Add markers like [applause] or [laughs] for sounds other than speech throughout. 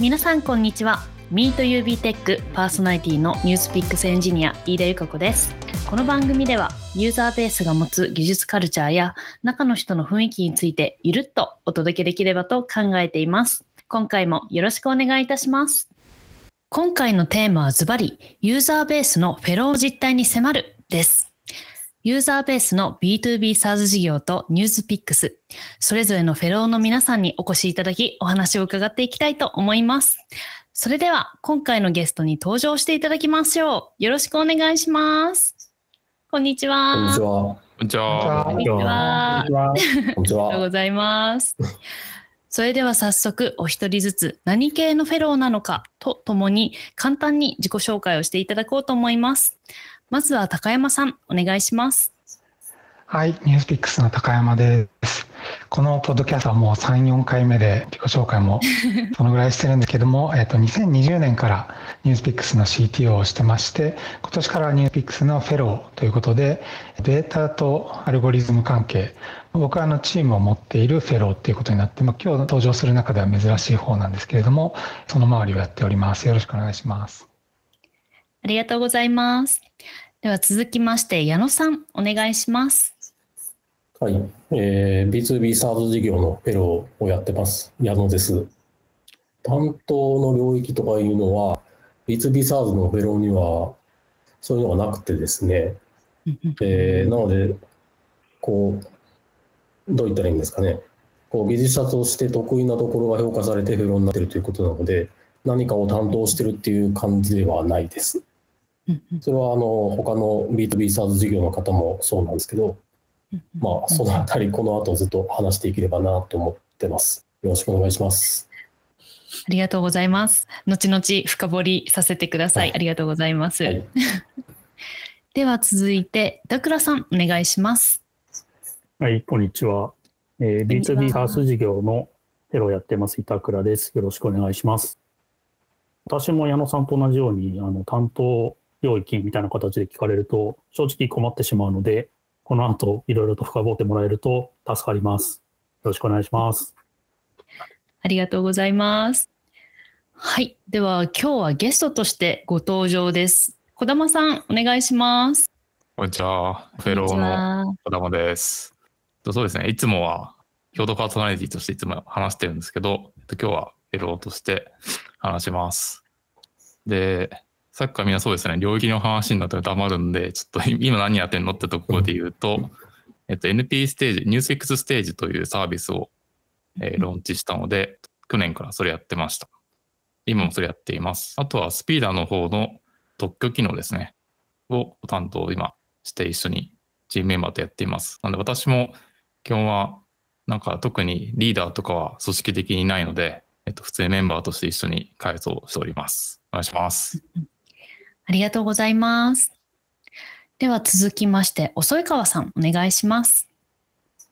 皆さんこんにちは。MeetUB テックパーソナリティの NewsPicks エンジニア飯田由香子です。この番組ではユーザーベースが持つ技術カルチャーや中の人の雰囲気についてゆるっとお届けできればと考えています。今回もよろしくお願いいたします。今回のテーマはズバリユーザーベースのフェロー実態に迫るです。ユーザーベースの B2B SaaS 事業と NewsPicks、それぞれのフェローの皆さんにお越しいただき、お話を伺っていきたいと思います。それでは、今回のゲストに登場していただきましょう。よろしくお願いします。こんにちは。こんにちは。こんにちは。こんにちは。こんにちおはようは。ございます。それでは早速お一人ずつ何系のフェローなのかとともに簡単に自己紹介をしていただこうと思います。まずは高山さん、お願いします。はい、ニュースピックスの高山です。このポッドキャストはもう3、4回目で自己紹介も [laughs] そのぐらいしてるんですけども、えっと、2020年からニュースピックスの CTO をしてまして、今年からニュースピックスのフェローということで、データとアルゴリズム関係、僕はあのチームを持っているフェローっていうことになって、まあ、今日登場する中では珍しい方なんですけれども、その周りをやっております。よろしくお願いします。ありがとうございます。では続きまして矢野さん、お願いします。はい、えー、B2B サード事業のフェローをやってます。矢野です。担当の領域とかいうのは、B2B サードのフェローにはそういうのがなくてですね、えーなので、こう、どう言ったらいいんですかね。こう技術者として得意なところが評価されてフェローになっているということなので、何かを担当してるっていう感じではないです。それはあの他の B2B サード事業の方もそうなんですけど、まあ、そのあたり、この後ずっと話していければなと思ってます。よろしくお願いします。ありがとうございます。後々深掘りさせてください。はいありがとうございます。はい、[laughs] では続いて板倉さん、お願いします。はい、こんにちは。えー、こんにちは B2B サース事業のフェローをやってます板倉です。よろしくお願いします。私も矢野さんと同じようにあの担当領域みたいな形で聞かれると正直困ってしまうので、この後いろいろと深掘ってもらえると助かります。よろしくお願いします。ありがとうございます。はい。では今日はゲストとしてご登場です。小玉さん、お願いします。こんにちは。フェローのの。小玉です。とそうですね。いつもは共同パーソナリティとしていつも話してるんですけど、えっと今日はフェローとして話します。で、さっきからみんなそうですね、領域の話になったら黙るんで、ちょっと [laughs] 今何やってんのってところで言うと、えっと NP ステージ、ニュースフィックスステージというサービスを、えーローンチしたので、去年からそれやってました。今もそれやっています。あとはスピーダーの方の特許機能ですね。を担当今して一緒にチームメンバーとやっています。なので私も基本はなんか特にリーダーとかは組織的にいないので、えっと、普通にメンバーとして一緒に開発をしております。お願いします。ありがとうございます。では続きまして、遅い川さん、お願いします。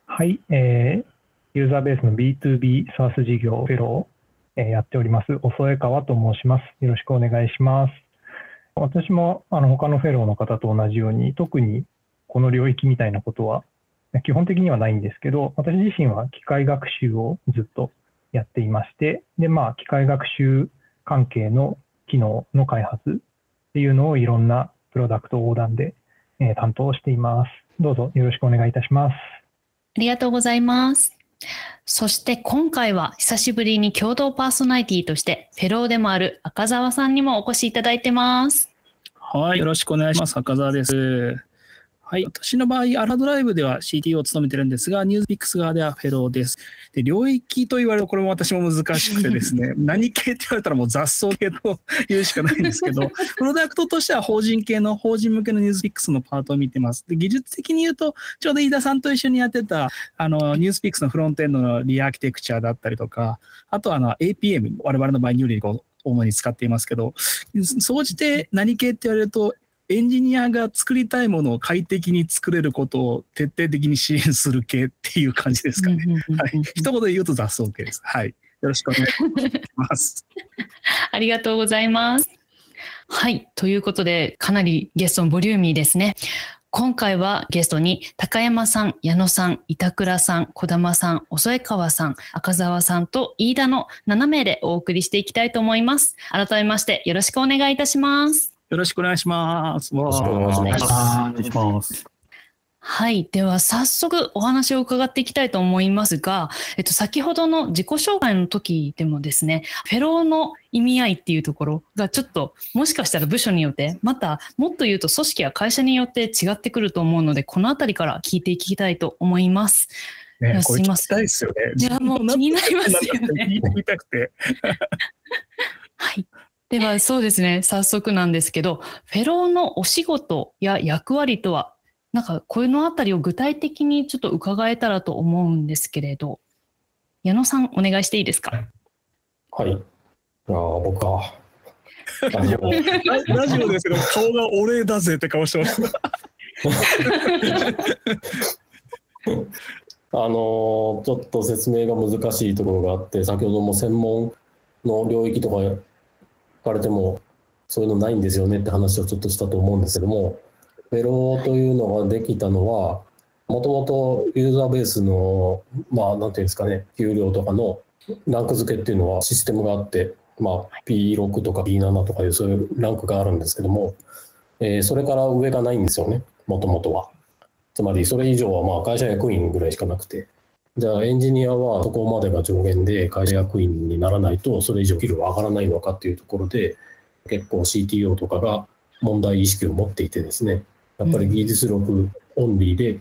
はい、えーユーザーベースの B2B サース事業フェロー、えーやっております、遅江川と申します。よろしくお願いします。私もあの他のフェローの方と同じように、特にこの領域みたいなことは基本的にはないんですけど、私自身は機械学習をずっとやっていまして、で、まあ、機械学習関係の機能の開発っていうのをいろんなプロダクト横断で、えー担当しています。どうぞよろしくお願いいたします。ありがとうございます。そして今回は久しぶりに共同パーソナリティとしてフェローでもある赤澤さんにもお越しいただいてます。はい、よろしくお願いします。赤澤です。はい、私の場合、アルファドライブでは CTO を務めてるんですが、 NewsPicks 側ではフェローです。で、領域と言われると、これも私も難しくてですね、[laughs] 何系って言われたらもう雑草系と言うしかないんですけど、[laughs] プロダクトとしては法人系の、法人向けの NewsPicks のパートを見てます。で、技術的に言うと、ちょうど飯田さんと一緒にやってた、あの、 NewsPicks のフロントエンドのリアーキテクチャだったりとか、あとはあの APM、我々の場合、 New Relic を主に使っていますけど、総じて何系って言われると、エンジニアが作りたいものを快適に作れることを徹底的に支援する系っていう感じですかね。はい。一言で言うと雑草系です。はい。よろしくお願いします。[laughs] ありがとうございます。はい。ということで、かなりゲストのボリューミーですね。今回はゲストに高山さん、矢野さん、板倉さん、小玉さん、細江川さん、赤澤さんと飯田の7名でお送りしていきたいと思います。改めましてよろしくお願いいたします。よろしくお願いします。ろしくお願いします。はい。では、早速お話を伺っていきたいと思いますが、えっと、先ほどの自己紹介の時でもですね、フェローの意味合いっていうところがちょっと、もしかしたら部署によって、また、もっと言うと組織や会社によって違ってくると思うので、このあたりから聞いていきたいと思います。いやね、すいませんたいですよね。いやもう気になりますよね聞いてみたくて。[laughs] はい。では、そうですね。早速なんですけど、フェローのお仕事や役割とは、なんか、このあたりを具体的にちょっと伺えたらと思うんですけれど、矢野さん、お願いしていいですか？はい。あいやのララジオですけど、顔が俺だぜって顔してます。[laughs] あのーちょっと説明が難しいところがあって、先ほども専門の領域とか聞かれても、そういうのないんですよねって話をちょっとしたと思うんですけども、フェロというのができたのは、もともとユーザーベースの、まあ、なんていうんですかね、給料とかのランク付けっていうのはシステムがあって、まあ、P6 とか B7 とかいうそういうランクがあるんですけども、えーそれから上がないんですよね、もともとは。つまりそれ以上はまあ会社役員ぐらいしかなくて、じゃあエンジニアはそこまでが上限で会社役員にならないとそれ以上給料上がらないのかっていうところで結構 CTO とかが問題意識を持っていてですね、やっぱり技術力オンリーで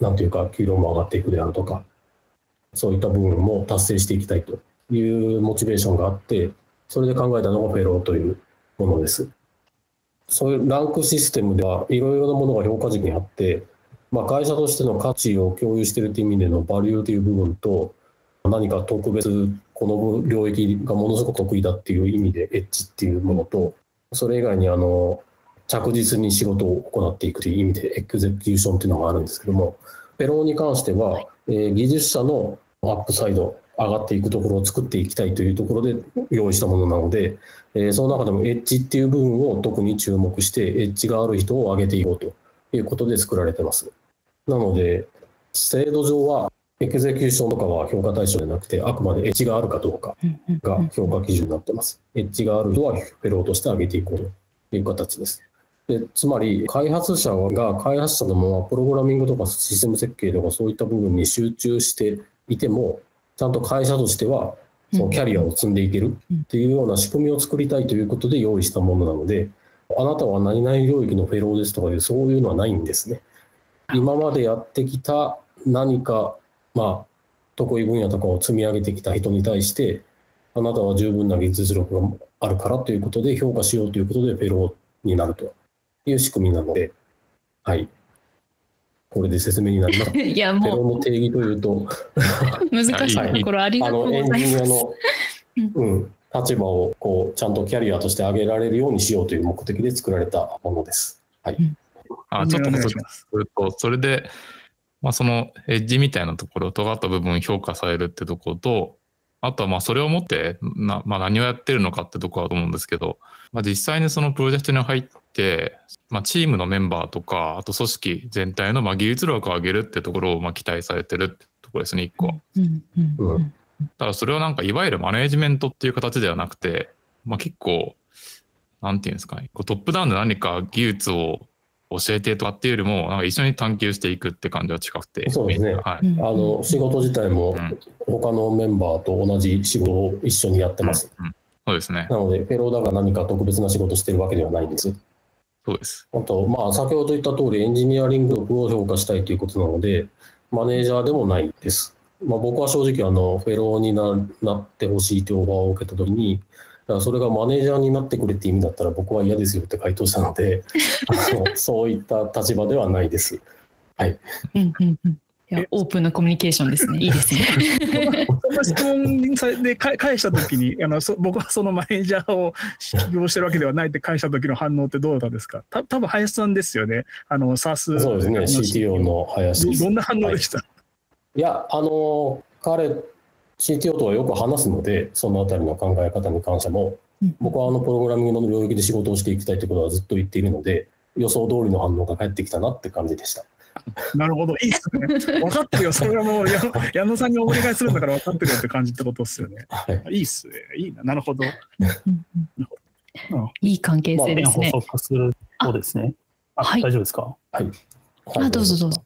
なんていうか給料も上がっていくであるとか、そういった部分も達成していきたいというモチベーションがあって、それで考えたのがフェローというものです。そういうランクシステムではいろいろなものが評価軸にあって、まあ、会社としての価値を共有しているという意味でのバリューという部分と、何か特別この領域がものすごく得意だっていう意味でエッジっていうものと、それ以外にあの着実に仕事を行っていくという意味で execution っていうのがあるんですけども、フェローに関しては、え技術者のアップサイド、上がっていくところを作っていきたいというところで用意したものなので、えーその中でもエッジっていう部分を特に注目して、エッジがある人を上げていこうということで作られてます。なので、制度上はエクゼキューションとかは評価対象じゃなくて、あくまでエッジがあるかどうかが評価基準になってます。エッジがある人はフェローとして上げていこうという形です。でつまり、開発者が開発者のままプログラミングとかシステム設計とかそういった部分に集中していても、ちゃんと会社としてはそのキャリアを積んでいけるっていうような仕組みを作りたいということで用意したものなので、あなたは何々領域のフェローですとかいうそういうのはないんですね。今までやってきた何か、まあ、得意分野とかを積み上げてきた人に対して、あなたは十分な技術力があるからということで評価しようということでフェローになるという仕組みなので、はい。これで説明になります。[laughs] いや、フェロもーの定義というと、う [laughs] 難しいところありがあとうごのざいます。エンジニアの、うん、立場をこうちゃんとキャリアとして上げられるようにしようという目的で作られたものです。はい。あちょっと補足すすると、それで、まあ、そのエッジみたいなところ、尖った部分を評価されるってところと、あとはまあそれをもってな、まあ、何をやってるのかってところだと思うんですけど、まあ、実際にそのプロジェクトに入って、まあ、チームのメンバーとか、あと組織全体のまあ技術力を上げるってところをまあ期待されてるってところですね、一個は。うんただそれはなんかいわゆるマネージメントっていう形ではなくて、まあ、結構なんていうんですかねこうトップダウンで何か技術を教えてとかっていうよりもなんか一緒に探求していくって感じは近くてそうですね。はい、うん。あの仕事自体もうん。他のメンバーと同じ仕事を一緒にやってます。うん。うん。そうですね。なので、フェローだが何か特別な仕事をしてるわけではないんです。そうです。あと、まあ、先ほど言った通り、エンジニアリング力を評価したいということなので、マネージャーでもないです。まあ、僕は正直、あの、フェローにななってほしいというオファーを受けたときに、だからそれがマネージャーになってくれって意味だったら僕は嫌ですよって回答したので、[laughs] あのそういった立場ではないです。はい。うんうんうんいやオープンなコミュニケーションですね。[laughs] いいですね。質問さでか返したときにあのそ、僕はそのマネージャーを起業してるわけではないって返した時の反応ってどうだったんですか？た多分林さんですよね、あの SARS そうですね、CTO の林です。どどんな反応でした、いや、あの、彼、CTO とはよく話すので、そのあたりの考え方に関しても、僕はあのプログラミングの領域で仕事をしていきたいということはずっと言っているので、予想通りの反応が返ってきたなって感じでした。なるほど、いいっすね。分かってるよ、それはもう、や矢野さんにお願いするんだから分かってるよって感じってことですよね。はい。いいっすね。いいな、なるほど。いい関係性ですね。補足するとですね。あ、はい大丈夫ですか？はい。あ、どうぞどうぞ。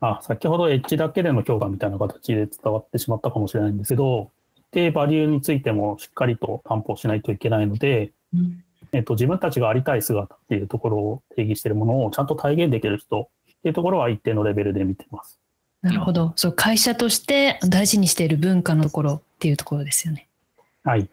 あ先ほどエッジだけでの評価みたいな形で伝わってしまったかもしれないんですけど、で、バリューについてもしっかりと担保しないといけないので、うんえっと、自分たちがありたい姿っていうところを定義しているものをちゃんと体現できる人っていうところは一定のレベルで見てます。なるほど。そう、会社として大事にしている文化のところっていうところですよね。はい。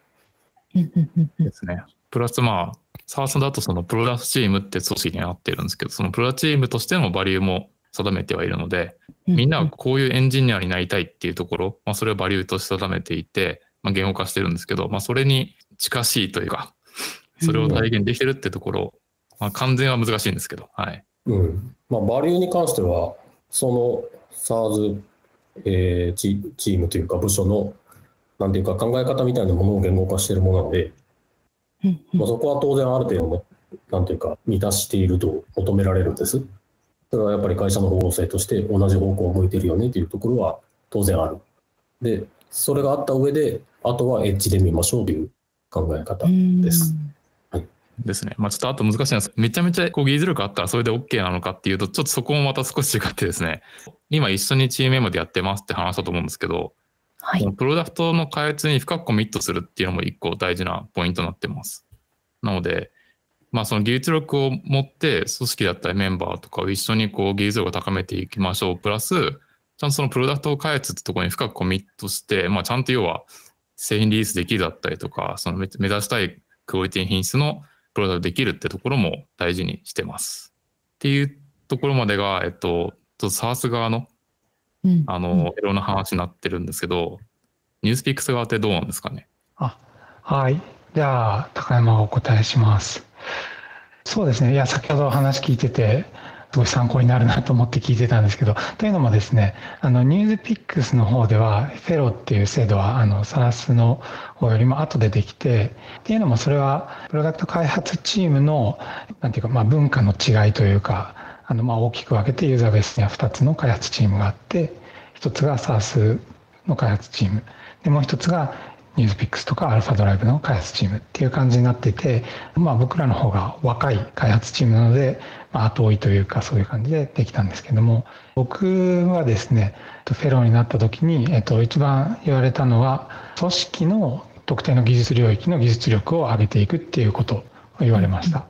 うんうんうんうんですね。プラスまあ、サースだとそのプロダクトチームって組織になってるんですけど、そのプロダクトチームとしてのバリューも定めてはいるので、みんながこういうエンジニアになりたいっていうところ、まあ、それをバリューとして定めていて、まあ、言語化してるんですけど、まあ、それに近しいというか、それを体現できてるってところ、まあ、完全は難しいんですけど、はい。うん。まあ、バリューに関しては、その SARS、えーチチームというか部署の、なんていうか考え方みたいなものを言語化しているものなので、まあ、そこは当然ある程度の、なんていうか、満たしていると求められるんです。それはやっぱり会社の方向性として同じ方向を向いてるよねというところは当然ある。で、それがあった上で、あとはエッジで見ましょうという考え方です。ですね。まあちょっとあと難しいんですめちゃめちゃこう技術力あったらそれで OK なのかっていうと、ちょっとそこもまた少し違ってですね、今一緒にチームメンバーでやってますって話したと思うんですけど、はいこの。プロダクトの開発に深くコミットするっていうのも一個大事なポイントになってます。なので、まあその技術力を持って組織だったりメンバーとかを一緒にこう技術力を高めていきましょう。プラス、ちゃんとそのプロダクトを開発ってところに深くコミットして、まあちゃんと要は製品リリースできるだったりとか、その目目指したいクオリティ品質のプロダクトできるってところも大事にしてます。っていうところまでが、えっと、ちょっと SARS 側のうんあの、いろんな話になってるんですけど、ニュースピックス側ってどうなんですかね？あはい。じゃあ、高山がお答えします。そうですね。いや、先ほどお話聞いてて、すごい参考になるなと思って聞いてたんですけど、というのもですね、あの、ニュースピックスの方では、フェロっていう制度は、あの、サースの方よりも後でできて、っていうのもそれは、プロダクト開発チームの、なんていうか、まあ、文化の違いというか、あの、まあ、大きく分けてユーザーベースには2つの開発チームがあって、1つが SARS の開発チーム、で、もう1つがニュースピックスとかアルファドライブの開発チームっていう感じになっていて、まあ、僕らの方が若い開発チームなので、まあ、後追いというかそういう感じでできたんですけども僕はですねフェローになった時に、えっと、一番言われたのは組織の特定の技術領域の技術力を上げていくっていうことを言われました。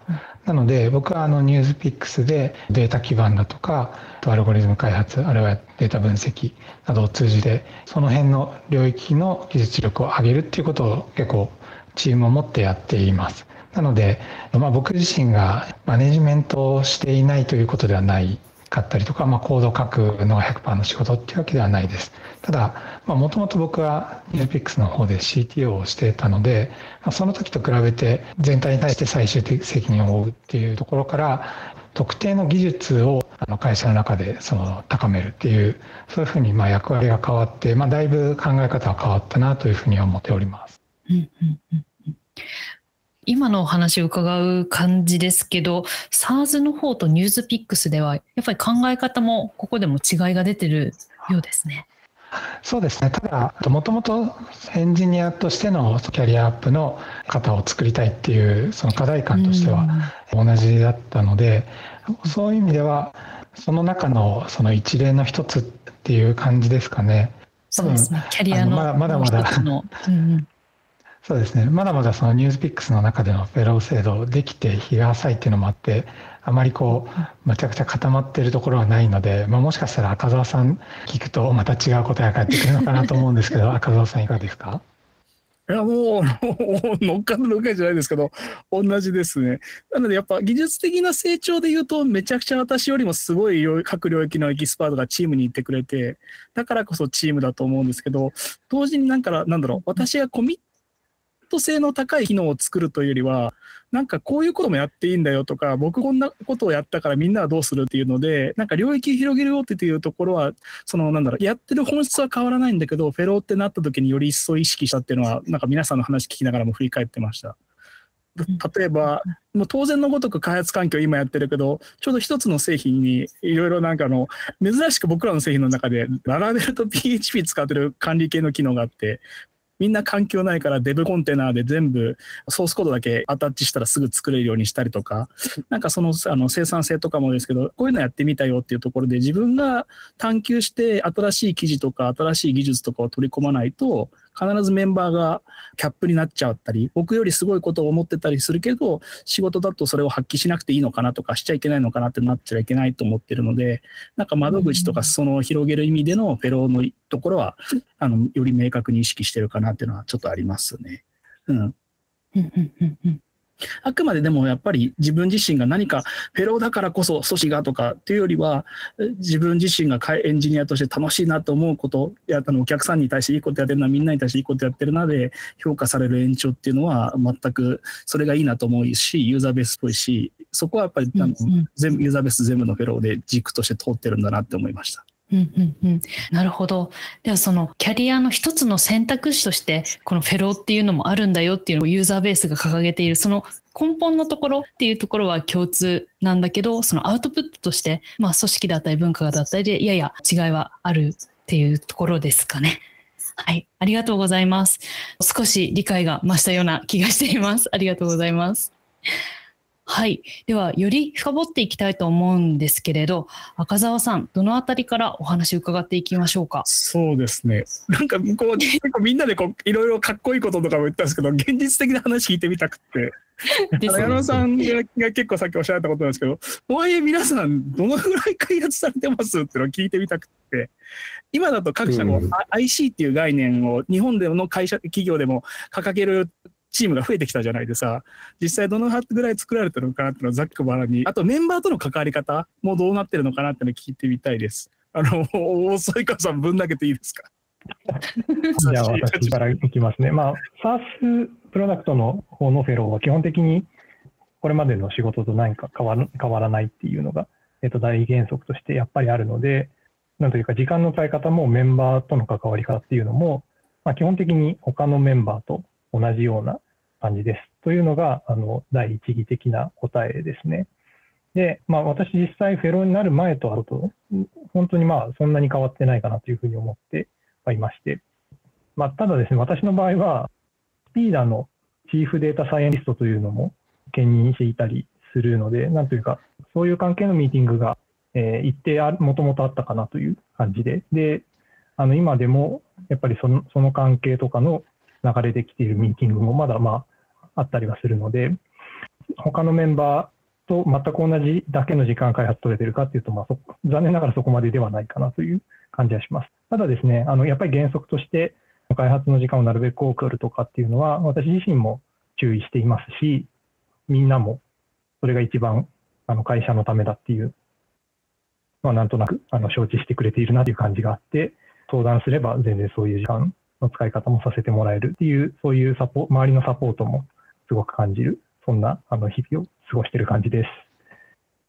なので僕はあのニュースピックスでデータ基盤だとかアルゴリズム開発あるいはデータ分析などを通じてその辺の領域の技術力を上げるっていうことを結構チームを持ってやっています。なので、まあ、僕自身がマネジメントをしていないということではないかったりとか、まあ、コードを書くのが100%の仕事っていうわけではないです。ただ、もともと僕は NEPIX の方で CTO をしていたので、まあ、その時と比べて全体に対して最終的責任を負うっていうところから、特定の技術をあの会社の中でその高めるっていう、そういうふうにまあ役割が変わって、まあ、だいぶ考え方は変わったなというふうに思っております。今のお話を伺う感じですけど、SARS の方とニュースピックスでは、やっぱり考え方もここでも違いが出てるようですね。そうですね。ただ、もともとエンジニアとしてのキャリアアップの方を作りたいっていう、その課題感としては同じだったので、そういう意味では、その中のその一例の一つっていう感じですかね。そうですね。キャリアのまだまだもう一つの。うんうんそうですね。まだまだそのニュースピックスの中でのフェロー制度できて日が浅いっていうのもあって、あまりこう、めちゃくちゃ固まっているところはないので、まあ、もしかしたら赤澤さん聞くとまた違う答えが返ってくるのかなと思うんですけど、[laughs] 赤澤さんいかがですか？いやもう、乗っかる乗っかりじゃないですけど、同じですね。なのでやっぱ技術的な成長で言うと、めちゃくちゃ私よりもすごい領各領域のエキスパートがチームに行ってくれて、だからこそチームだと思うんですけど、同時になんか、なんだろう、私がコミット性の高い機能を作るというよりは、なんかこういうこともやっていいんだよとか、僕こんなことをやったからみんなはどうするっていうので、なんか領域広げるよっていうところは、そのなんだろう、やってる本質は変わらないんだけど、フェローってなった時により一層意識したっていうのは、なんか皆さんの話聞きながらも振り返ってました。例えば、もう当然のごとく開発環境今やってるけど、ちょうど一つの製品にいろいろなんかの、珍しく僕らの製品の中で、ララベルと PHP 使ってる管理系の機能があって、みんな環境ないからデブコンテナで全部ソースコードだけアタッチしたらすぐ作れるようにしたりとか、[laughs] なんかそのあの生産性とかもですけど、こういうのやってみたよっていうところで自分が探求して新しい記事とか新しい技術とかを取り込まないと、必ずメンバーがキャップになっちゃったり、僕よりすごいことを思ってたりするけど、仕事だとそれを発揮しなくていいのかなとか、しちゃいけないのかなってなっちゃいけないと思ってるので、なんか窓口とかその広げる意味でのフェローのところは、あの、より明確に意識してるかなっていうのはちょっとありますね。うん。あくまででもやっぱり自分自身が何かフェローだからこそ組織がとかっていうよりは自分自身がエンジニアとして楽しいなと思うことやあのお客さんに対していいことやってるなみんなに対していいことやってるなで評価される延長っていうのは全くそれがいいなと思うしユーザーベースっぽいしそこはやっぱりあの、全部ユーザーベース全部のフェローで軸として通ってるんだなって思いました。うんうんうん、なるほど。ではそのキャリアの一つの選択肢としてこのフェローっていうのもあるんだよっていうのをユーザーベースが掲げているその根本のところっていうところは共通なんだけどそのアウトプットとして、まあ、組織だったり文化だったりでやや違いはあるっていうところですかね。はい、ありがとうございます。少し理解が増したような気がしています。ありがとうございます。はい。では、より深掘っていきたいと思うんですけれど、赤澤さん、どのあたりからお話伺っていきましょうか？そうですね。なんか、こう、[laughs] 結構みんなでこう、いろいろかっこいいこととかも言ったんですけど、現実的な話聞いてみたくて。矢野さんが結構さっきおっしゃられたことなんですけど、とはいえ皆さん、どのぐらい開発されてますっていうのを聞いてみたくて、今だと各社も IC っていう概念を日本での会社、企業でも掲げるチームが増えてきたじゃないでさ、実際どのぐらい作られてるのかなっていうのをざっくばらに、あとメンバーとの関わり方もどうなってるのかなっていうのを聞いてみたいです。あの、大添川さんぶん投げていいですか？じゃあ私からいきますね。まあ、SARS プロダクトの方のフェローは基本的にこれまでの仕事と何か変わら変わらないっていうのが、えっと、大原則としてやっぱりあるので、なんというか時間の使い方もメンバーとの関わり方っていうのも、まあ、基本的に他のメンバーと同じような感じです。というのが、あの、第一義的な答えですね。で、まあ、私実際フェローになる前とあると、本当にまあ、そんなに変わってないかなというふうに思ってはいまして、まあ、ただですね、私の場合は、スピーダーのチーフデータサイエンティストというのも兼任していたりするので、なんというか、そういう関係のミーティングが、えー、一定もともとあったかなという感じで、で、あの今でもやっぱりそのその関係とかの流れできているミーティングもまだまああったりはするので、他のメンバーと全く同じだけの時間開発取れてるかっていうと、まあそ、残念ながらそこまでではないかなという感じはします。ただですね、あのやっぱり原則として、開発の時間をなるべく多く取るとかっていうのは、私自身も注意していますし、みんなもそれが一番あの会社のためだっていう、まあ、なんとなくあの承知してくれているなという感じがあって、相談すれば全然そういう時間の使い方もさせてもらえるっていう、そういうサポ周りのサポートもすごく感じる、そんなあの日々を過ごしている感じです。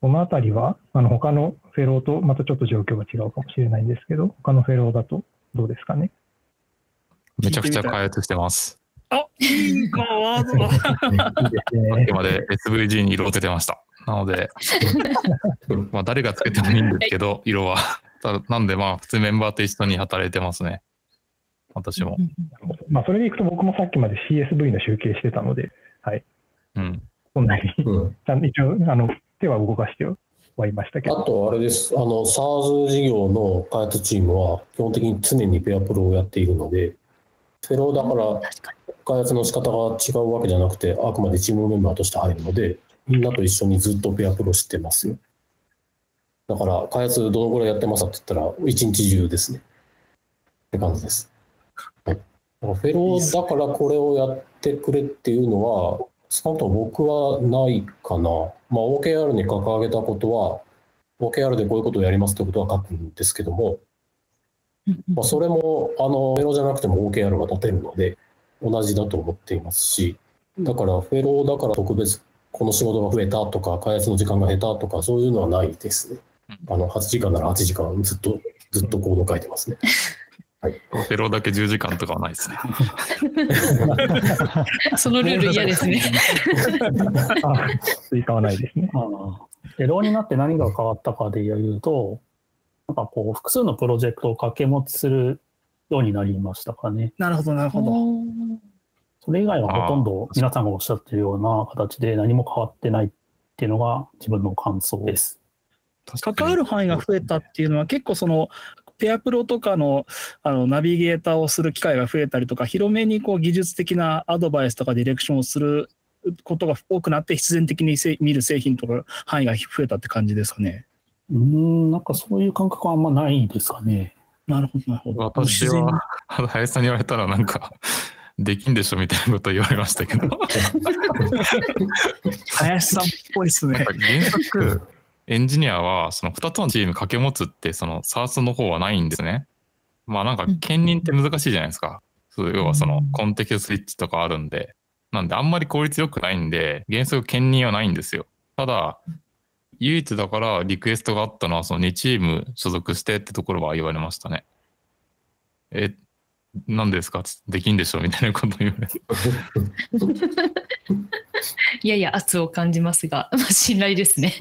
このあたりは、あの他のフェローとまたちょっと状況が違うかもしれないんですけど、他のフェローだとどうですかね？めちゃくちゃ開発してます。あ、いいか、[laughs] ワードだ。さっきまで SVG に色をつけてました。なので、[laughs] まあ誰がつけてもいいんですけど、色は。なんでまあ普通メンバーと一緒に働いてますね。私も。まあ、それでいくと僕もさっきまで CSV の集計してたので、はい。うん。そんなに、うん、[laughs] 一応、あの、手は動かしてはいましたけど。あと、あれです。あの、SARS 事業の開発チームは、基本的に常にペアプロをやっているので、フェローだから、開発の仕方が違うわけじゃなくて、あくまでチームメンバーとして入るので、みんなと一緒にずっとペアプロしてますよ。だから、開発どのぐらいやってますかって言ったら、一日中ですね。って感じです。フェローだからこれをやってくれっていうのは、少なくとも僕はないかな。まあ、OKR に掲げたことは、OKR でこういうことをやりますってことは書くんですけども、まあ、それも、あの、フェローじゃなくても OKR が立てるので、同じだと思っていますし、だからフェローだから特別この仕事が増えたとか、開発の時間が減ったとか、そういうのはないですね。あの、8時間なら8時間ずっと、ずっとコード書いてますね。[laughs] フェローだけ10時間とかはないですね。[laughs] そのルール嫌ですね。[laughs] あ、追加はないですね。で、ローになって何が変わったかで言うと、なんかこう、複数のプロジェクトを掛け持ちするようになりましたかね。なるほど、なるほど。それ以外はほとんど皆さんがおっしゃってるような形で何も変わってないっていうのが自分の感想です。関わる範囲が増えたっていうのは結構そのペアプロとかのあのナビゲーターをする機会が増えたりとか広めにこう技術的なアドバイスとかディレクションをすることが多くなって必然的にせ見る製品とか範囲が増えたって感じですかね。うーん、なんかそういう感覚はあんまないですかね。なるほどなるほど。私は、林さんに言われたらなんか、できんでしょみたいなこと言われましたけど。林さんっぽいですね原則、エンジニアはその2つのチーム掛け持つって、その SARS の方はないんですね。まあなんか、兼任って難しいじゃないですか。そう要はそのコンテキストスイッチとかあるんで。なんであんまり効率良くないんで、原則兼任はないんですよ。ただ、唯一だからリクエストがあったのは、その2チーム所属してってところは言われましたね。え、なんでですか？できんでしょみたいなこと言われて。いやいや、圧を感じますが、[laughs] まあ、信頼ですね。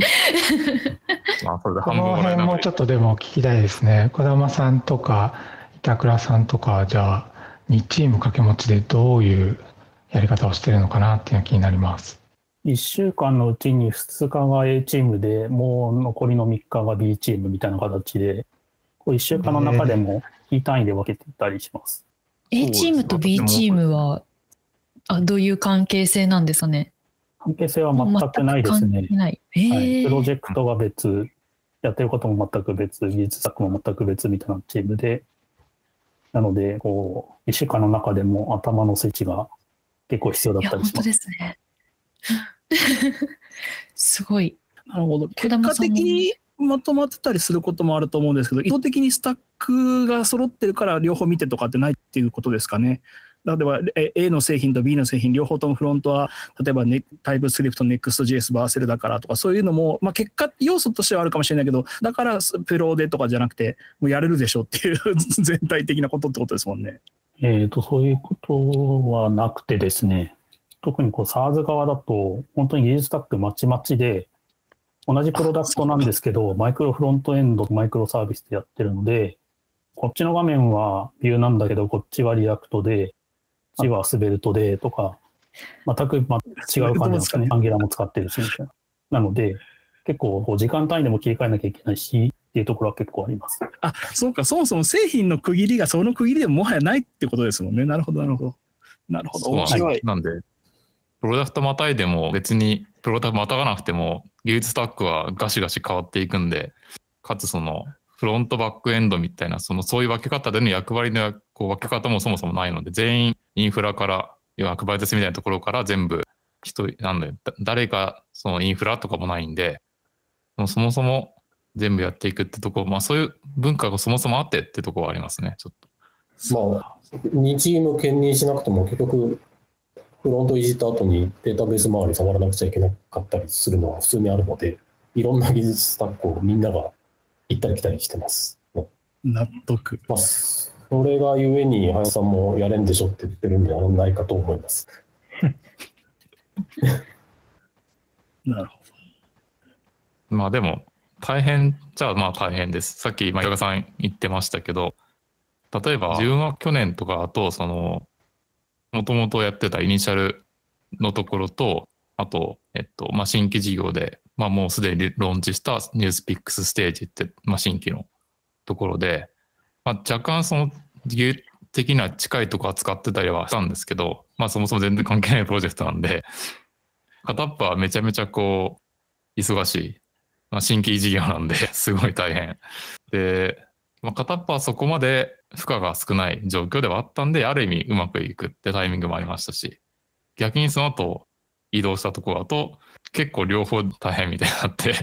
[laughs] まあ、それでこ半分の辺もちょっとでも聞きたいですね。児玉さんとか板倉さんとかじゃあ2チーム掛け持ちでどういうやり方をしてるのかなっていうのが気になります。1週間のうちに2日が A チームで、もう残りの3日が B チームみたいな形で、こう1週間の中でも非単位で分けてたりします。A チームと B チームは、あどういう関係性なんですかね？関係性は全くないですね全く関係。ない。えはい、ープロジェクトが別、やってることも全く別、技術作も全く別みたいなチームで、なので、こう、1週間の中でも頭の設置が結構必要だったりします。本当ですね。[laughs] すごい。なるほど。結果的にまとまってたりすることもあると思うんですけど、意図的にスタックが揃ってるから両方見てとかってないっていうことですかね。例えば A の製品と B の製品両方ともフロントは例えば、ね、タイプスクリプト Next.js バーセルだからとかそういうのも、まあ、結果要素としてはあるかもしれないけどだからプロでとかじゃなくてもうやれるでしょっていう全体的なことってことですもんね。えっ、と、そういうことはなくてですね、特にこう SARS 側だと、本当に技術タックまちまちで、同じプロダクトなんですけど、マイクロフロントエンド、マイクロサービスでやってるので、こっちの画面は Vue なんだけど、こっちは React で、こっちは Svelte でとか、全くま違う感じなんですかね。 Angular も使ってるし、みたいな。なので、結構こう時間単位でも切り替えなきゃいけないし、っていうところは結構あります。あそうかそもそも製品の区切りがその区切りでももはやないってことですもんね。なるほどなるほど。なるほどそう。なんで、プロダクトまたいでも別にプロダクトまたがなくても技術スタックはガシガシ変わっていくんで、かつそのフロントバックエンドみたいな、そのそういう分け方での役割のこう分け方もそもそもないので、全員インフラから、要はクバイトスみたいなところから全部人、なんで、だ誰がそのインフラとかもないんで、そもそも全部やっていくってとこ、まあそういう文化がそもそもあってってとこはありますね、ちょっと。まあ、2チーム兼任しなくても結局、フロントいじった後にデータベース周り触らなくちゃいけなかったりするのは普通にあるので、いろんな技術スタックをみんなが行ったり来たりしてます。納得。まあ、それがゆえに、林さんもやれんでしょって言ってるんじゃないかと思います。[laughs] なるほまあでも、大変じゃあまあ大変です。さっき、まあ、伊賀さん言ってましたけど、例えば自分は去年とかだと、その、もともとやってたイニシャルのところと、あと、えっと、まあ、新規事業で、まあ、もうすでにローンチしたニュースピックスステージって、まあ、新規のところで、まあ、若干その、事業的な近いとこ扱ってたりはしたんですけど、まあ、そもそも全然関係ないプロジェクトなんで、片っぽはめちゃめちゃこう、忙しい。まあ、新規事業なんで、すごい大変。で、まあ、片っぽはそこまで負荷が少ない状況ではあったんで、ある意味うまくいくってタイミングもありましたし、逆にその後移動したところだと、結構両方大変みたいになって、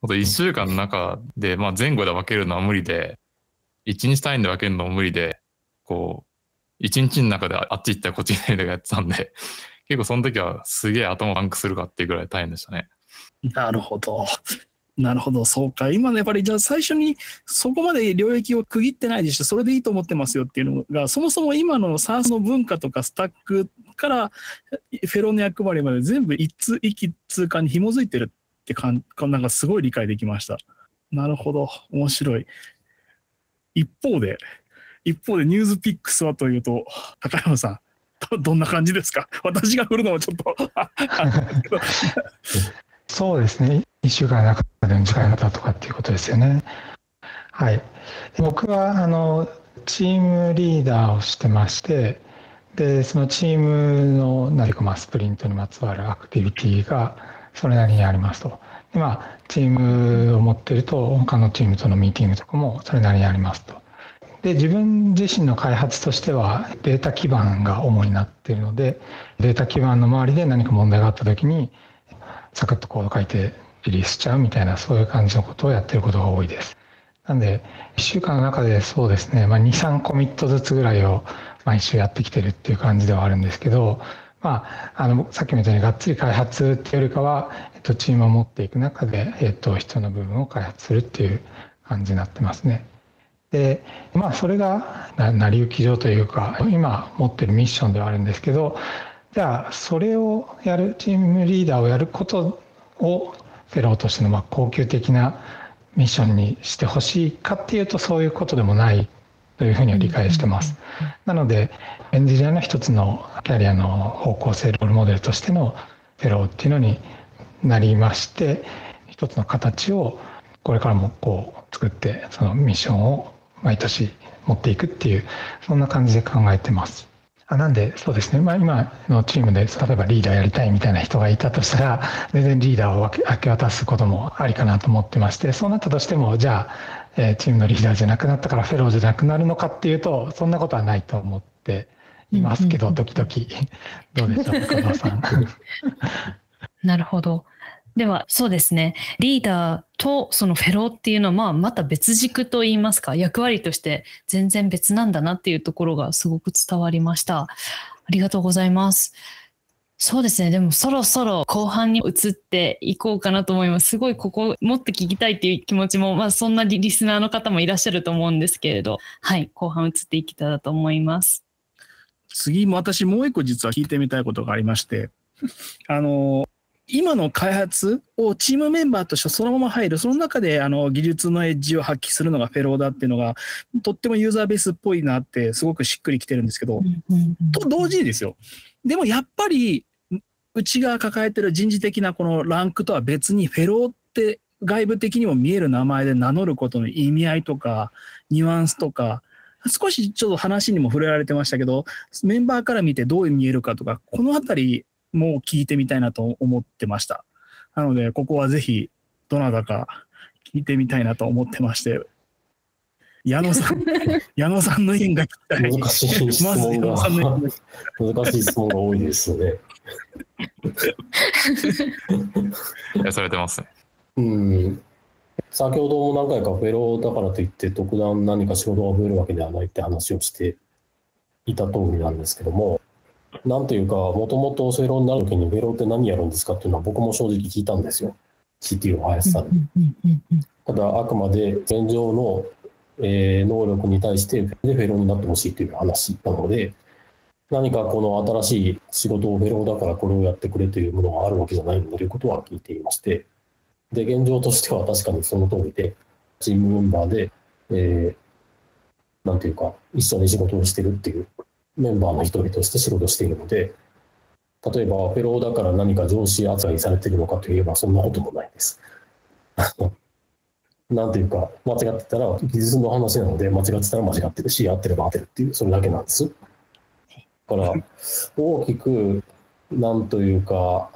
ほんと1週間の中で、まあ、前後で分けるのは無理で、1日単位で分けるのも無理で、こう、1日の中であっち行ったりこっち行ったりとかやってたんで、結構その時はすげえ頭パンクするかっていうぐらい大変でしたね。なるほど。なるほど、そうか。今のやっぱり、じゃあ最初にそこまで領域を区切ってないでしょ、それでいいと思ってますよっていうのが、そもそも今の SARS の文化とかスタックからフェローの役割まで全部一通一通過に紐づいてるってかん、なんかすごい理解できました。なるほど、面白い。一方で、一方でニュースピックスはというと、高山さん、どどんな感じですか？私が振るのはちょっとそうですね。1週間の中での使い方とかっていうことですよね。はい。僕は、あの、チームリーダーをしてまして、で、そのチームの何かまあスプリントにまつわるアクティビティがそれなりにありますと。で、まあ、チームを持ってると、他のチームとのミーティングとかもそれなりにありますと。で自分自身の開発としてはデータ基盤が主になっているのでデータ基盤の周りで何か問題があった時にサクッとコード書いてリリースしちゃうみたいなそういう感じのことをやってることが多いです。なんで1週間の中でそうですね、まあ、23コミットずつぐらいを毎週やってきてるっていう感じではあるんですけど、まあ、あのさっきみたいにがっつり開発っていうよりかは、えっと、チームを持っていく中で、えっと、必要な部分を開発するっていう感じになってますね。でまあそれが成り行き上というか今持ってるミッションではあるんですけどじゃあそれをやるチームリーダーをやることをフェローとしてのまあ恒久的なミッションにしてほしいかっていうとそういうことでもないというふうには理解してます。なのでエンジニアの一つのキャリアの方向性ロールモデルとしてのフェローっていうのになりまして一つの形をこれからもこう作ってそのミッションを毎年持っていくっていうそんな感じで考えてます。あなんでそうですね、まあ、今のチームで例えばリーダーやりたいみたいな人がいたとしたら全然リーダーを明け渡すこともありかなと思ってましてそうなったとしてもじゃあ、えー、チームのリーダーじゃなくなったからフェローじゃなくなるのかっていうとそんなことはないと思っていますけど、時々どうでしょう加藤さん。[laughs] なるほど。では、そうですね。リーダーとそのフェローっていうのは、まあ、また別軸といいますか、役割として全然別なんだなっていうところがすごく伝わりました。ありがとうございます。そうですね。でもそろそろ後半に移っていこうかなと思います。すごいここもっと聞きたいっていう気持ちも、まあそんなリスナーの方もいらっしゃると思うんですけれど、はい、後半移っていけたらと思います。次も私もう一個実は聞いてみたいことがありまして、あの、今の開発をチームメンバーとしてそのまま入る、その中であの技術のエッジを発揮するのがフェローだっていうのが、とってもユーザーベースっぽいなって、すごくしっくりきてるんですけど、と同時にですよ。でもやっぱり、うちが抱えてる人事的なこのランクとは別に、フェローって外部的にも見える名前で名乗ることの意味合いとか、ニュアンスとか、少しちょっと話にも触れられてましたけど、メンバーから見てどう見えるかとか、このあたり、も聞いてみたいなと思ってました。なので、ここはぜひ、どなたか聞いてみたいなと思ってまして、矢野さん、[laughs] 矢野さんの意見が聞きたい。難しい質問が、難しい質問が多いですね。[laughs] いや、されてますね。うん。先ほども何回かフェローだからといって特段何か仕事が増えるわけではないって話をしていた通りなんですけども、なんというか、もともとフェローになるときに、フェローって何やるんですかっていうのは僕も正直聞いたんですよ。CTO を林さんに。ただ、あくまで現状の、えー、能力に対してでフェローになってほしいという話なので、何かこの新しい仕事をフェローだからこれをやってくれというものがあるわけじゃないんだということは聞いていまして、で、現状としては確かにその通りで、チームメンバーで、えー、なんていうか、一緒に仕事をしてるっていうメンバーの一人として仕事しているので、例えば、フェローだから何か上司扱いされているのかといえば、そんなこともないです。[laughs] なんていうか、間違ってたら、技術の話なので、間違ってたら間違ってるし、合ってれば合ってるっていう、それだけなんです。だから、大きく、なんというか、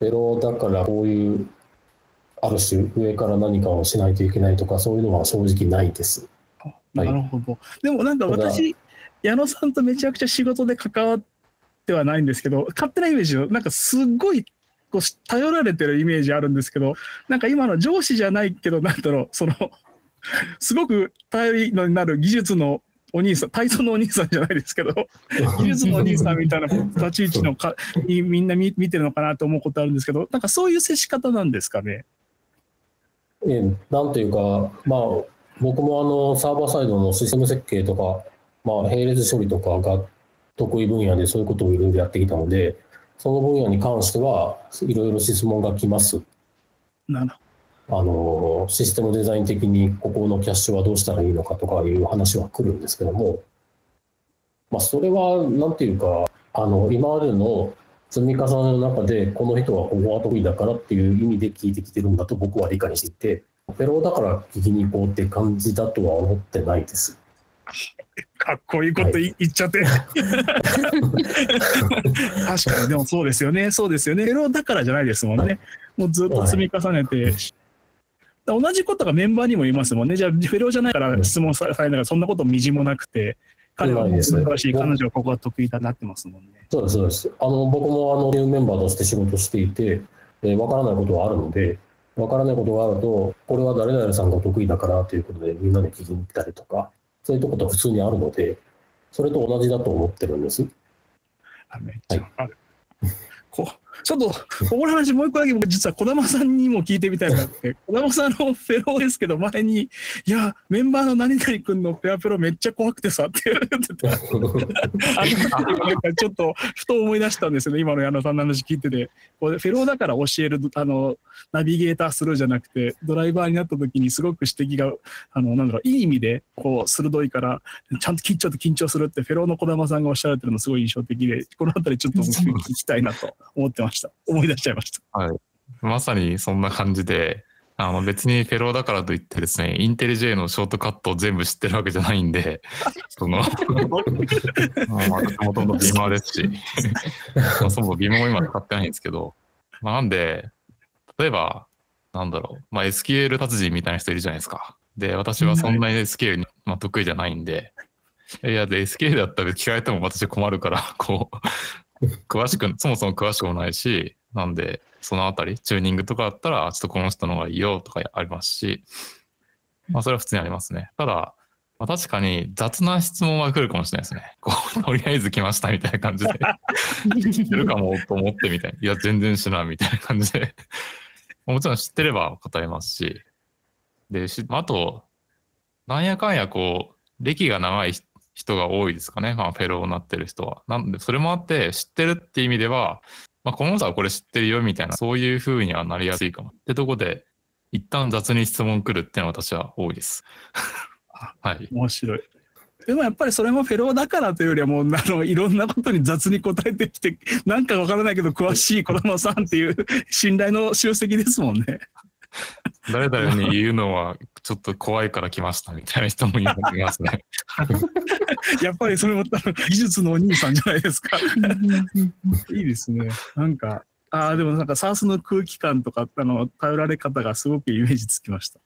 フェローだからこういう、ある種、上から何かをしないといけないとか、そういうのは正直ないです。なるほど。はい、でもなんか私、矢野さんとめちゃくちゃ仕事で関わってはないんですけど、勝手なイメージを、なんかすごいこう頼られてるイメージあるんですけど、なんか今の上司じゃないけど、なんだろう、その、すごく頼りになる技術のお兄さん、体操のお兄さんじゃないですけど、技術のお兄さんみたいな立ち位置のかにみんな見見てるのかなと思うことあるんですけど、なんかそういう接し方なんですかね？ええなんというか、まあ、僕もあのサーバーサイドのシステム設計とか、まあ、並列処理とかが得意分野でそういうことをいろいろやってきたので、その分野に関してはいろいろ質問が来ます。なるあのシステムデザイン的にここのキャッシュはどうしたらいいのかとかいう話は来るんですけども、まあ、それはなんていうかあの今までの積み重ねの中でこの人はここが得意だからっていう意味で聞いてきてるんだと僕は理解していてフェローだから聞きに行こうって感じだとは思ってないです。かっこいいこと言,、言っちゃって。[laughs] 確かに、でもそうですよね。そうですよね。フェローだからじゃないですもんね。もうずっと積み重ねて。同じことがメンバーにも言いますもんね。じゃあ、フェローじゃないから質問されながら、そんなことみじもなくて、彼は素晴らしい、彼女はここが得意だなってますもんね。そうです、そうです。あの僕もあのニューメンバーとして仕事していて、えー、分からないことはあるので、分からないことがあると、これは誰々さんが得意だからということで、みんなで聞きに行ったりとか、そういうことは普通にあるので、それと同じだと思ってるんです。あめっちゃわかる。こちょっと、ここの話もう一個だけ僕実は児玉さんにも聞いてみたいなって、[laughs] 児玉さんのフェローですけど、前に、いや、メンバーの何々君のペアプロめっちゃ怖くてさって言われてて、あのなんかちょっとふと思い出したんですよね、今の矢野さんの話聞いてて。これフェローだから教える、あの、ナビゲーターするじゃなくて、ドライバーになった時にすごく指摘が、あの、なんだろう、いい意味で、こう、鋭いから、ちゃんと緊張と緊張するって、フェローの児玉さんがおっしゃられてるのすごい印象的で、このあたりちょっと僕聞きたいなと思ってました。[laughs] 思い出しちゃいました。はい。まさにそんな感じで、あの別にフェローだからといってですね、インテリジェのショートカットを全部知ってるわけじゃないんで、[laughs] その、まあ、私もともとビーマーですし、[laughs] まあそもそもビーマーも今使ってないんですけど、まあ、なんで、例えば、なんだろう、まあ、SQL 達人みたいな人いるじゃないですか。で、私はそんなに SQL に、まあ、得意じゃないんで、いや、で、SQL だったら聞かれても私困るから、こう、詳しく、そもそも詳しくもないし、なんで、そのあたり、チューニングとかだったら、ちょっとこの人の方がいいよとかありますし、まあ、それは普通にありますね。ただ、まあ、確かに雑な質問は来るかもしれないですね。こう、とりあえず来ましたみたいな感じで、知ってるかもと思ってみたいな。いや、全然知らんみたいな感じで、もちろん知ってれば答えますし、で、しあと、なんやかんやこう、歴が長い人が多いですかね。まあ、フェローになってる人は。なんで、それもあって、知ってるって意味では、まあ、この人はこれ知ってるよみたいな、そういう風にはなりやすいかも。ってとこで、一旦雑に質問来るっていうのは私は多いです。はい。面白い。でもやっぱりそれもフェローだからというよりはもうあのいろんなことに雑に答えてきてなんかわからないけど詳しい児玉さんっていう信頼の集積ですもんね。[laughs] 誰々に言うのはちょっと怖いから来ましたみたいな人もいますね。[laughs] やっぱりそれも技術のお兄さんじゃないですか。[laughs] いいですね。なんかああでもなんかサースの空気感とかあの頼られ方がすごくイメージつきました。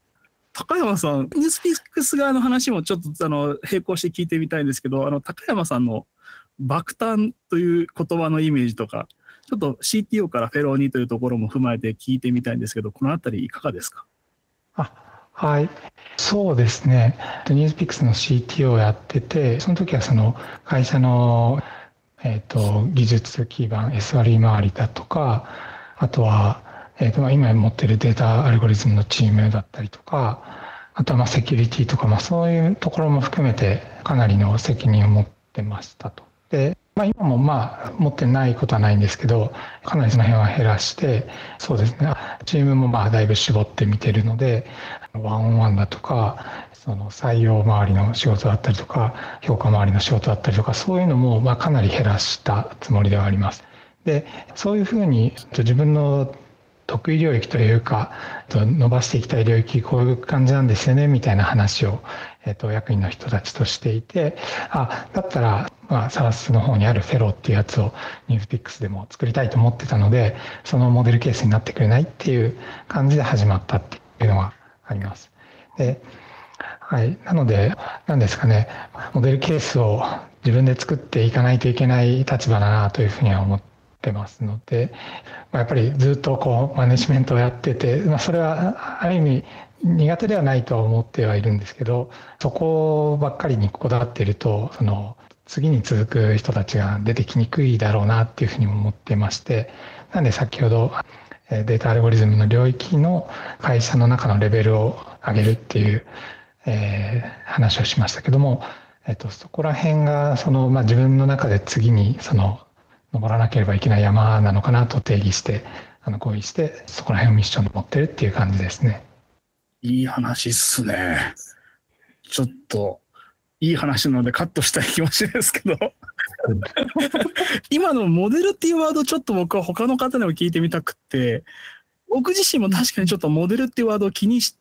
高山さん、ニュースピックス側の話もちょっとあの並行して聞いてみたいんですけど、あの高山さんの爆誕という言葉のイメージとか、ちょっと CTO からフェローにというところも踏まえて聞いてみたいんですけど、このあたりいかがですか？あはい、そうですね、ニュースピックスの CTO をやってて、その時はその会社の、えーと、技術基盤、SRE 周りだとか、あとは、えーと、今持ってるデータアルゴリズムのチームだったりとか、あとはまあセキュリティとか、まあ、そういうところも含めてかなりの責任を持ってましたと。でまあ、今もまあ持ってないことはないんですけど、かなりその辺は減らして、そうですね、チームもまあだいぶ絞ってみてるので、ワンオンワンだとか、その採用周りの仕事だったりとか、評価周りの仕事だったりとか、そういうのもまあかなり減らしたつもりではあります。で、そういうふうに自分の得意領域というか、伸ばしていきたい領域、こういう感じなんですよね、みたいな話を、えっと、役員の人たちとしていて、あ、だったら、まあ、サースの方にあるフェローっていうやつをニュースピックスでも作りたいと思ってたので、そのモデルケースになってくれないっていう感じで始まったっていうのがあります。で、はい。なので、何ですかね、モデルケースを自分で作っていかないといけない立場だなというふうには思ってってますので、まあ、やっぱりずっとこうマネジメントをやってて、まあ、それはある意味苦手ではないとは思ってはいるんですけどそこばっかりにこだわっているとその次に続く人たちが出てきにくいだろうなっていうふうにも思ってましてなんで先ほどデータアルゴリズムの領域の会社の中のレベルを上げるっていう、えー、話をしましたけども、えっと、そこら辺がその、まあ、自分の中で次にその登らなければいけない山なのかなと定義してあの合意してそこら辺をミッションに持ってるっていう感じですね。いい話っすね。ちょっといい話なのでカットしたい気持ちですけど今のモデルっていうワードちょっと僕は他の方にも聞いてみたくて僕自身も確かにちょっとモデルっていうワードを気にし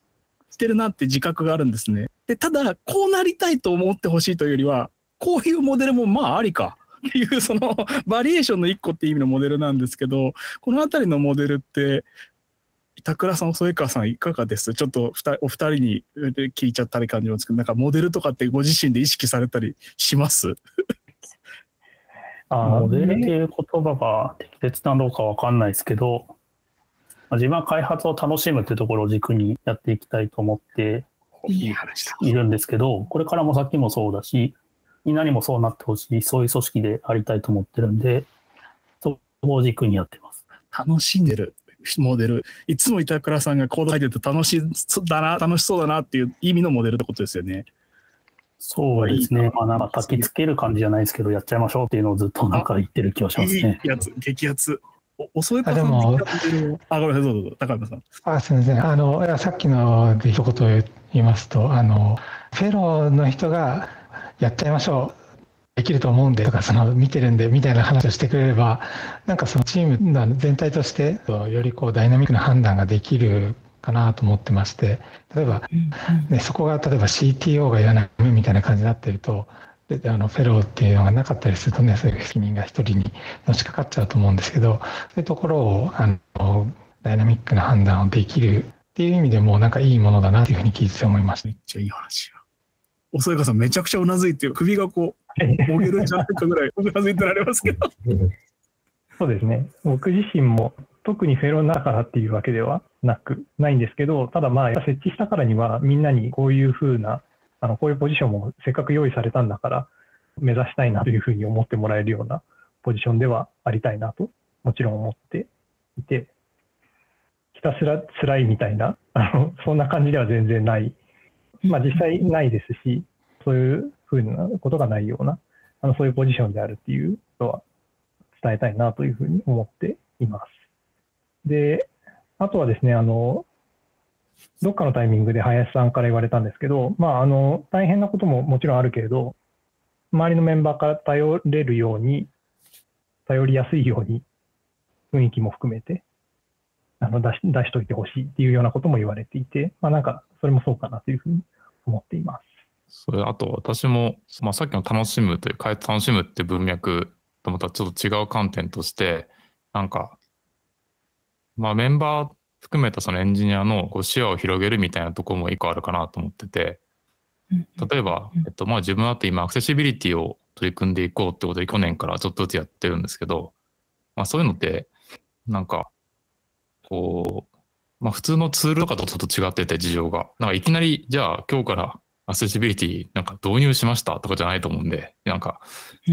てるなって自覚があるんですね。でただこうなりたいと思ってほしいというよりはこういうモデルもまあありかっていうそのバリエーションの一個っていう意味のモデルなんですけどこの辺りのモデルって板倉さん、添川さん、いかがですちょっとお二人に聞いちゃったり感じますけど、なんかモデルとかってご自身で意識されたりしますあモデルっていう言葉が適切なのかわかんないですけど、まあ、自分は開発を楽しむっていうところを軸にやっていきたいと思っているんですけど、これからもさっきもそうだし、みんなにもそうなってほしい、そういう組織でありたいと思ってるんで、そこを軸にやってます。楽しんでるモデル。いつも板倉さんがコード書いてて楽しだな、楽しそうだなっていう意味のモデルってことですよね。そうですね。まあなんか焚きつける感じじゃないですけど、やっちゃいましょうっていうのをずっとなんか言ってる気がしますね。いいやつ、激アツ。お、遅いかでも、あ、ごめんなさい、どうぞ、高山さん。あ、すみません。あの、さっきので一言言いますと、あの、フェローの人がやっちゃいましょう。できると思うんでとかその見てるんでみたいな話をしてくれればなんかそのチームの全体としてよりこうダイナミックな判断ができるかなと思ってまして例えば、ね、そこが例えば CTO がいらないみたいな感じになってるとであのフェローっていうのがなかったりするとねそういう責任が一人にのしかかっちゃうと思うんですけどそういうところをあのダイナミックな判断をできるっていう意味でもなんかいいものだなというふうに聞いて思いました。めっちゃいい話や。おそやかさんめちゃくちゃうなずいて首がこう [laughs] もげるんじゃないかぐらい、うなずいてられますけど。[laughs] そうですね。僕自身も、特にフェローだからっていうわけではなく、ないんですけど、ただまあ、設置したからには、みんなにこういうふうな、あの、こういうポジションもせっかく用意されたんだから、目指したいなというふうに思ってもらえるようなポジションではありたいなと、もちろん思っていて、ひたすら辛いみたいな、あの、そんな感じでは全然ない。まあ実際ないですし、そういうふうなことがないような、あのそういうポジションであるっていうことは伝えたいなというふうに思っています。で、あとはですね、あの、どっかのタイミングで林さんから言われたんですけど、まあ、あの、大変なことももちろんあるけれど、周りのメンバーから頼れるように、頼りやすいように、雰囲気も含めて、あの出し出しといてほしいっていうようなことも言われていて、まあ、なんか、それもそうかなというふうに思っています。それあと私も、まあ、さっきの楽しむというか楽しむって文脈とまたちょっと違う観点としてなんかまあメンバー含めたそのエンジニアのこう視野を広げるみたいなところも一個あるかなと思ってて例えば、えっと、まあ自分だって今アクセシビリティを取り組んでいこうってことで去年からちょっとずつやってるんですけど、まあ、そういうのってなんかこうまあ普通のツールとかとちょっと違ってて事情が。なんかいきなりじゃあ今日からアセシビリティなんか導入しましたとかじゃないと思うんで、なんか、そ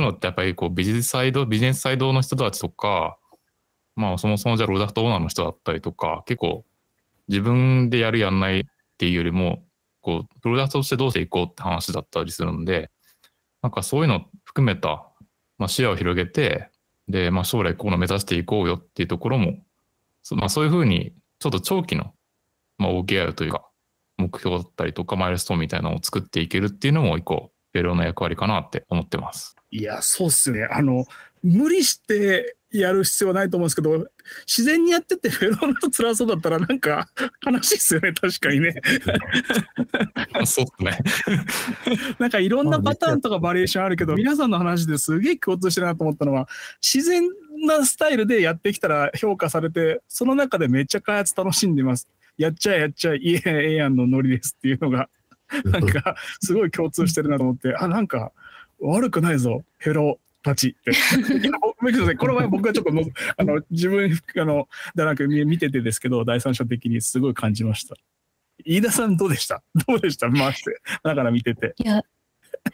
ういうのってやっぱりこうビジネスサイド、ビジネスサイドの人たちとか、まあそもそもじゃあプロダクトオーナーの人だったりとか、結構自分でやるやんないっていうよりも、こう、プロダクトとしてどうしていこうって話だったりするんで、なんかそういうの含めた、まあ、視野を広げて、で、まあ将来こういうの目指していこうよっていうところも、まあそういうふうに、ちょっと長期の、まあ OKR というか、目標だったりとかマイルストーンみたいなのを作っていけるっていうのも一個ベロの役割かなって思ってます。いやそうっすねあの無理してやる必要はないと思うんですけど自然にやっててフェローの人辛そうだったらなんか悲しいっすよね確かにね。[laughs] そうっすね。[laughs] なんかいろんなパターンとかバリエーションあるけど皆さんの話ですげえ共通してるなと思ったのは自然なスタイルでやってきたら評価されてその中でめっちゃ開発楽しんでますやっちゃえやっちゃえ、いえ、ええやんのノリですっていうのが、[laughs] なんか、すごい共通してるなと思って、あ、なんか、悪くないぞ、ヘロたちって。[laughs] これは僕はちょっとのあの自分あのだなんか見ててですけど第三者的にすごい感じました。飯田さんどうでした？どうでした？回してだから見てて。いや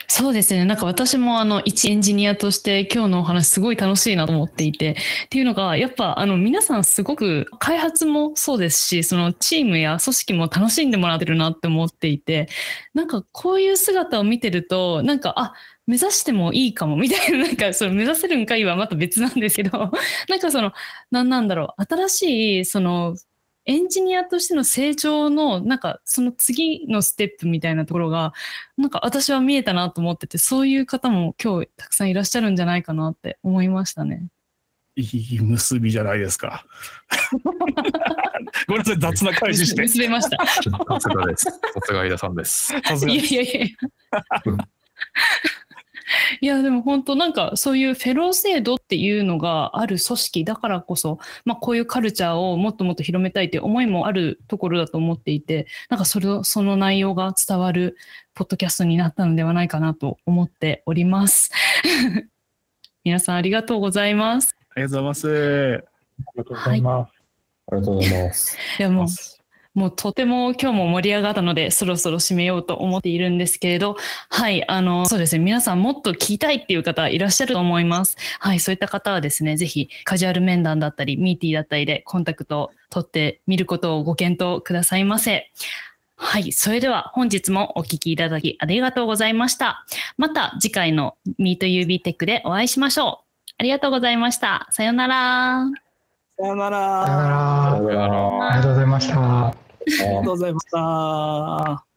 そうですね。なんか私もあの一エンジニアとして今日のお話すごい楽しいなと思っていて。っていうのがやっぱあの皆さんすごく開発もそうですしそのチームや組織も楽しんでもらってるなって思っていて。なんかこういう姿を見てるとなんかあ目指してもいいかも。みたいななんかその目指せるんかいはまた別なんですけど。[laughs] なんかその何なんだろう。新しいそのエンジニアとしての成長の、なんかその次のステップみたいなところが、なんか私は見えたなと思ってて、そういう方も今日たくさんいらっしゃるんじゃないかなって思いましたね。いい結びじゃないですか。ごめんなさい、雑な開始して。結べました。さすがです。さすが飯田さんです。いやいやいや。いやでも本当なんかそういうフェロー制度っていうのがある組織だからこそ、まあ、こういうカルチャーをもっともっと広めたいという思いもあるところだと思っていてなんかそれをその内容が伝わるポッドキャストになったのではないかなと思っております。[laughs] 皆さんありがとうございます。ありがとうございます。ありがとうございます。ありがとうございます。いやもうもうとても今日も盛り上がったので、そろそろ締めようと思っているんですけれど、はい、あの、そうですね、皆さんもっと聞きたいっていう方いらっしゃると思います。はい、そういった方はですね、ぜひカジュアル面談だったり、ミーティーだったりでコンタクトを取ってみることをご検討くださいませ。はい。それでは本日もお聞きいただきありがとうございました。また次回の MeetUB テックでお会いしましょう。ありがとうございました。さようなら。さよな。ら。さよならありがとうございました。ありがとうございました。